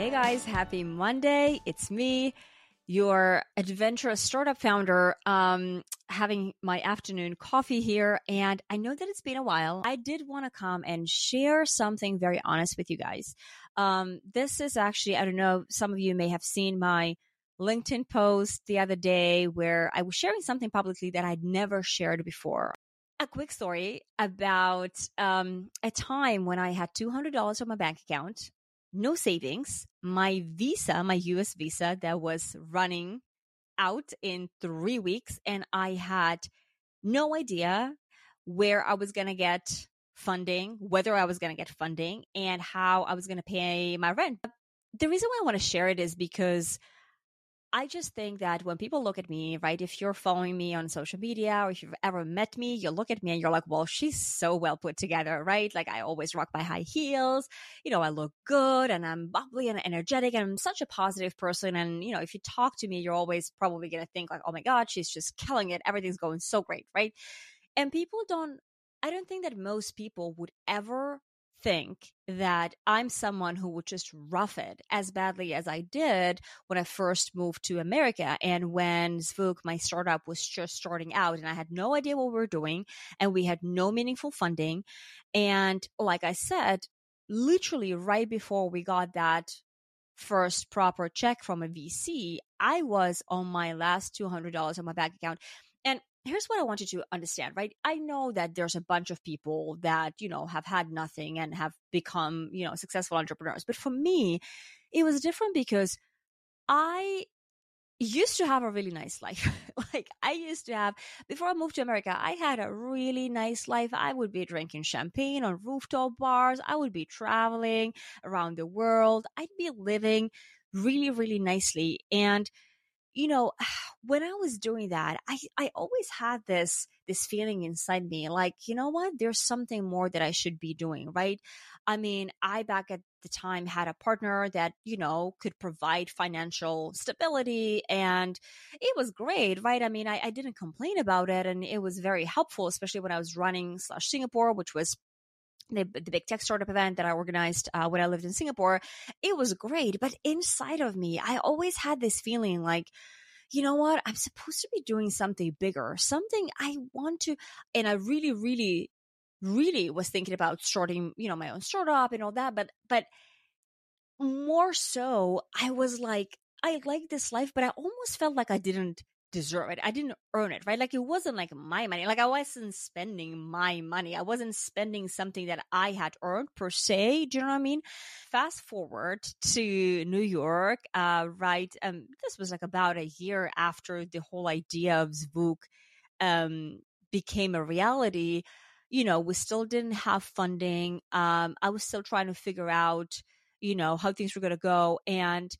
Hey guys, happy Monday. It's me, your adventurous startup founder, um, having my afternoon coffee here. And I know that it's been a while. I did want to come and share something very honest with you guys. Um, this is actually, I don't know, some of you may have seen my LinkedIn post the other day where I was sharing something publicly that I'd never shared before. A quick story about um, a time when I had $200 on my bank account no savings. My visa, my US visa that was running out in three weeks, and I had no idea where I was going to get funding, whether I was going to get funding, and how I was going to pay my rent. The reason why I want to share it is because I just think that when people look at me, right, if you're following me on social media or if you've ever met me, you look at me and you're like, well, she's so well put together, right? Like I always rock my high heels. You know, I look good and I'm bubbly and energetic and I'm such a positive person. And, you know, if you talk to me, you're always probably going to think like, oh my God, she's just killing it. Everything's going so great, right? And people don't, I don't think that most people would ever think that I'm someone who would just rough it as badly as I did when I first moved to America and when Zvuk, my startup, was just starting out and I had no idea what we were doing and we had no meaningful funding. And like I said, literally right before we got that first proper check from a VC, I was on my last $200 on my bank account. Here's what I want you to understand, right? I know that there's a bunch of people that, you know, have had nothing and have become, you know, successful entrepreneurs. But for me, it was different because I used to have a really nice life. like I used to have before I moved to America, I had a really nice life. I would be drinking champagne on rooftop bars. I would be traveling around the world. I'd be living really, really nicely. And you know, when I was doing that, I, I always had this, this feeling inside me, like, you know what? There's something more that I should be doing, right? I mean, I back at the time had a partner that, you know, could provide financial stability and it was great, right? I mean, I, I didn't complain about it and it was very helpful, especially when I was running Slush Singapore, which was the, the big tech startup event that I organized uh, when I lived in Singapore, it was great. But inside of me, I always had this feeling like, you know what? I'm supposed to be doing something bigger, something I want to. And I really, really, really was thinking about starting, you know, my own startup and all that. But, but more so, I was like, I like this life, but I almost felt like I didn't deserve it. I didn't earn it, right? Like it wasn't like my money. Like I wasn't spending my money. I wasn't spending something that I had earned per se. Do you know what I mean? Fast forward to New York, uh, right? Um, this was like about a year after the whole idea of Zvuk, um, became a reality. You know, we still didn't have funding. Um, I was still trying to figure out, you know, how things were going to go. And,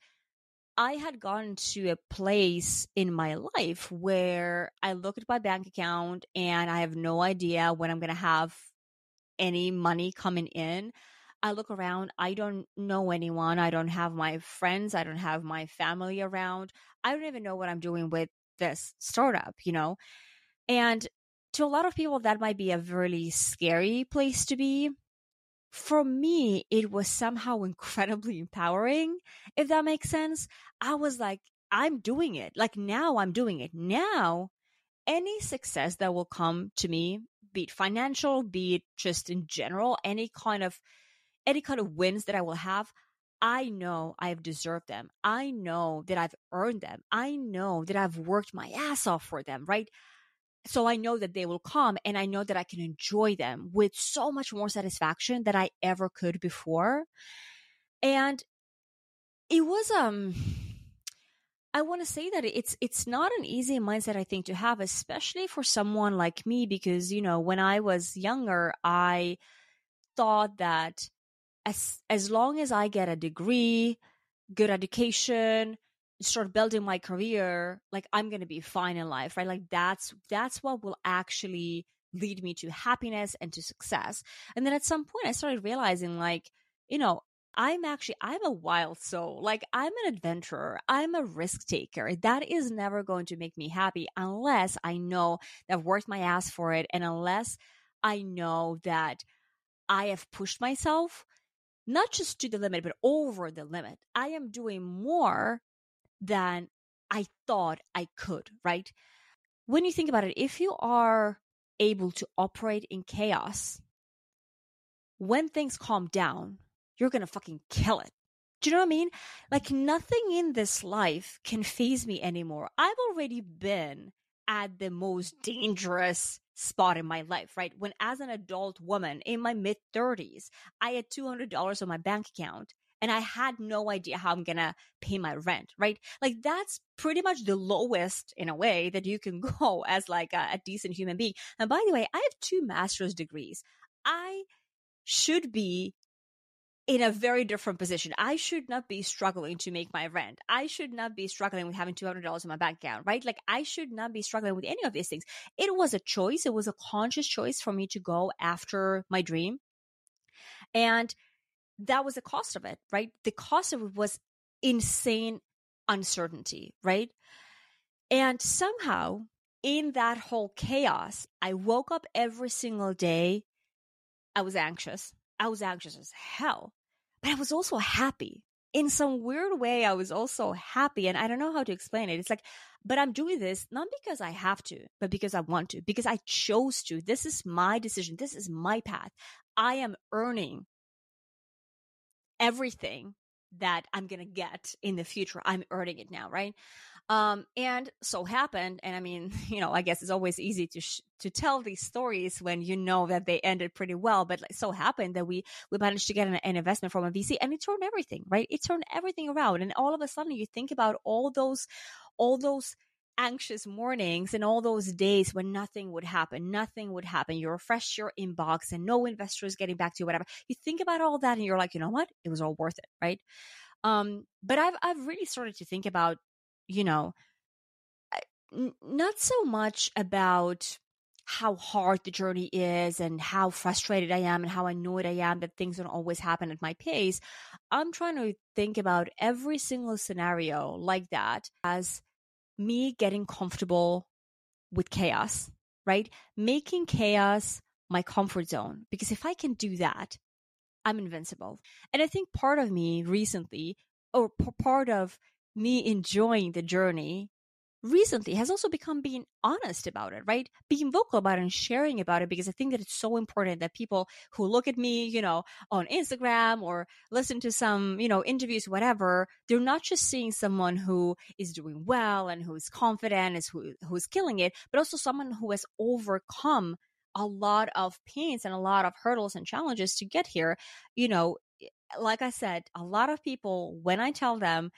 I had gotten to a place in my life where I look at my bank account and I have no idea when I'm going to have any money coming in. I look around, I don't know anyone. I don't have my friends. I don't have my family around. I don't even know what I'm doing with this startup, you know? And to a lot of people, that might be a really scary place to be for me, it was somehow incredibly empowering, if that makes sense. I was like, I'm doing it. Like now I'm doing it. Now, any success that will come to me, be it financial, be it just in general, any kind of, any kind of wins that I will have, I know I've deserved them. I know that I've earned them. I know that I've worked my ass off for them, right? So I know that they will come and I know that I can enjoy them with so much more satisfaction than I ever could before. And it was, um, I want to say that it's it's not an easy mindset I think to have especially for someone like me because you know when I was younger I thought that as as long as I get a degree, good education, start building my career, like I'm going to be fine in life, right? Like that's, that's what will actually lead me to happiness and to success. And then at some point I started realizing like, you know, I'm actually, I'm a wild soul. Like I'm an adventurer. I'm a risk taker. That is never going to make me happy unless I know that I've worked my ass for it. And unless I know that I have pushed myself not just to the limit, but over the limit. I am doing more than I thought I could, right? When you think about it, if you are able to operate in chaos, when things calm down, you're going to fucking kill it. Do you know what I mean? Like nothing in this life can phase me anymore. I've already been at the most dangerous spot in my life, right? When as an adult woman in my mid 30s, I had $200 on my bank account and I had no idea how I'm going to pay my rent, right? Like that's pretty much the lowest in a way that you can go as like a, a decent human being. And by the way, I have two master's degrees. I should be in a very different position. I should not be struggling to make my rent. I should not be struggling with having $200 in my bank account, right? Like I should not be struggling with any of these things. It was a choice. It was a conscious choice for me to go after my dream. And that was the cost of it, right? The cost of it was insane uncertainty, right? And somehow in that whole chaos, I woke up every single day. I was anxious. I was anxious as hell, but I was also happy. In some weird way, I was also happy. And I don't know how to explain it. It's like, but I'm doing this not because I have to, but because I want to, because I chose to. This is my decision. This is my path. I am earning everything that I'm going to get in the future. I'm earning it now, right? Um, and so happened, and I mean, you know, I guess it's always easy to sh- to tell these stories when you know that they ended pretty well. But like, so happened that we we managed to get an, an investment from a VC, and it turned everything right. It turned everything around, and all of a sudden, you think about all those all those anxious mornings and all those days when nothing would happen, nothing would happen. You refresh your inbox and no investor is getting back to you, whatever. You think about all that and you're like, you know what? It was all worth it, right? Um, but I've I've really started to think about, you know, n- not so much about how hard the journey is and how frustrated I am and how annoyed I am that things don't always happen at my pace. I'm trying to think about every single scenario like that as me getting comfortable with chaos, right? Making chaos my comfort zone. Because if I can do that, I'm invincible. And I think part of me recently, or part of me enjoying the journey recently has also become being honest about it, right? Being vocal about it and sharing about it because I think that it's so important that people who look at me, you know, on Instagram or listen to some, you know, interviews, whatever, they're not just seeing someone who is doing well and who is confident, is who who's killing it, but also someone who has overcome a lot of pains and a lot of hurdles and challenges to get here. You know, like I said, a lot of people, when I tell them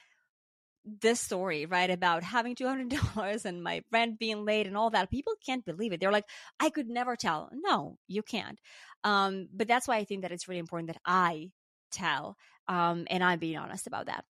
this story, right, about having $200 and my rent being late and all that, people can't believe it. They're like, I could never tell. No, you can't. Um, but that's why I think that it's really important that I tell um, and I'm being honest about that.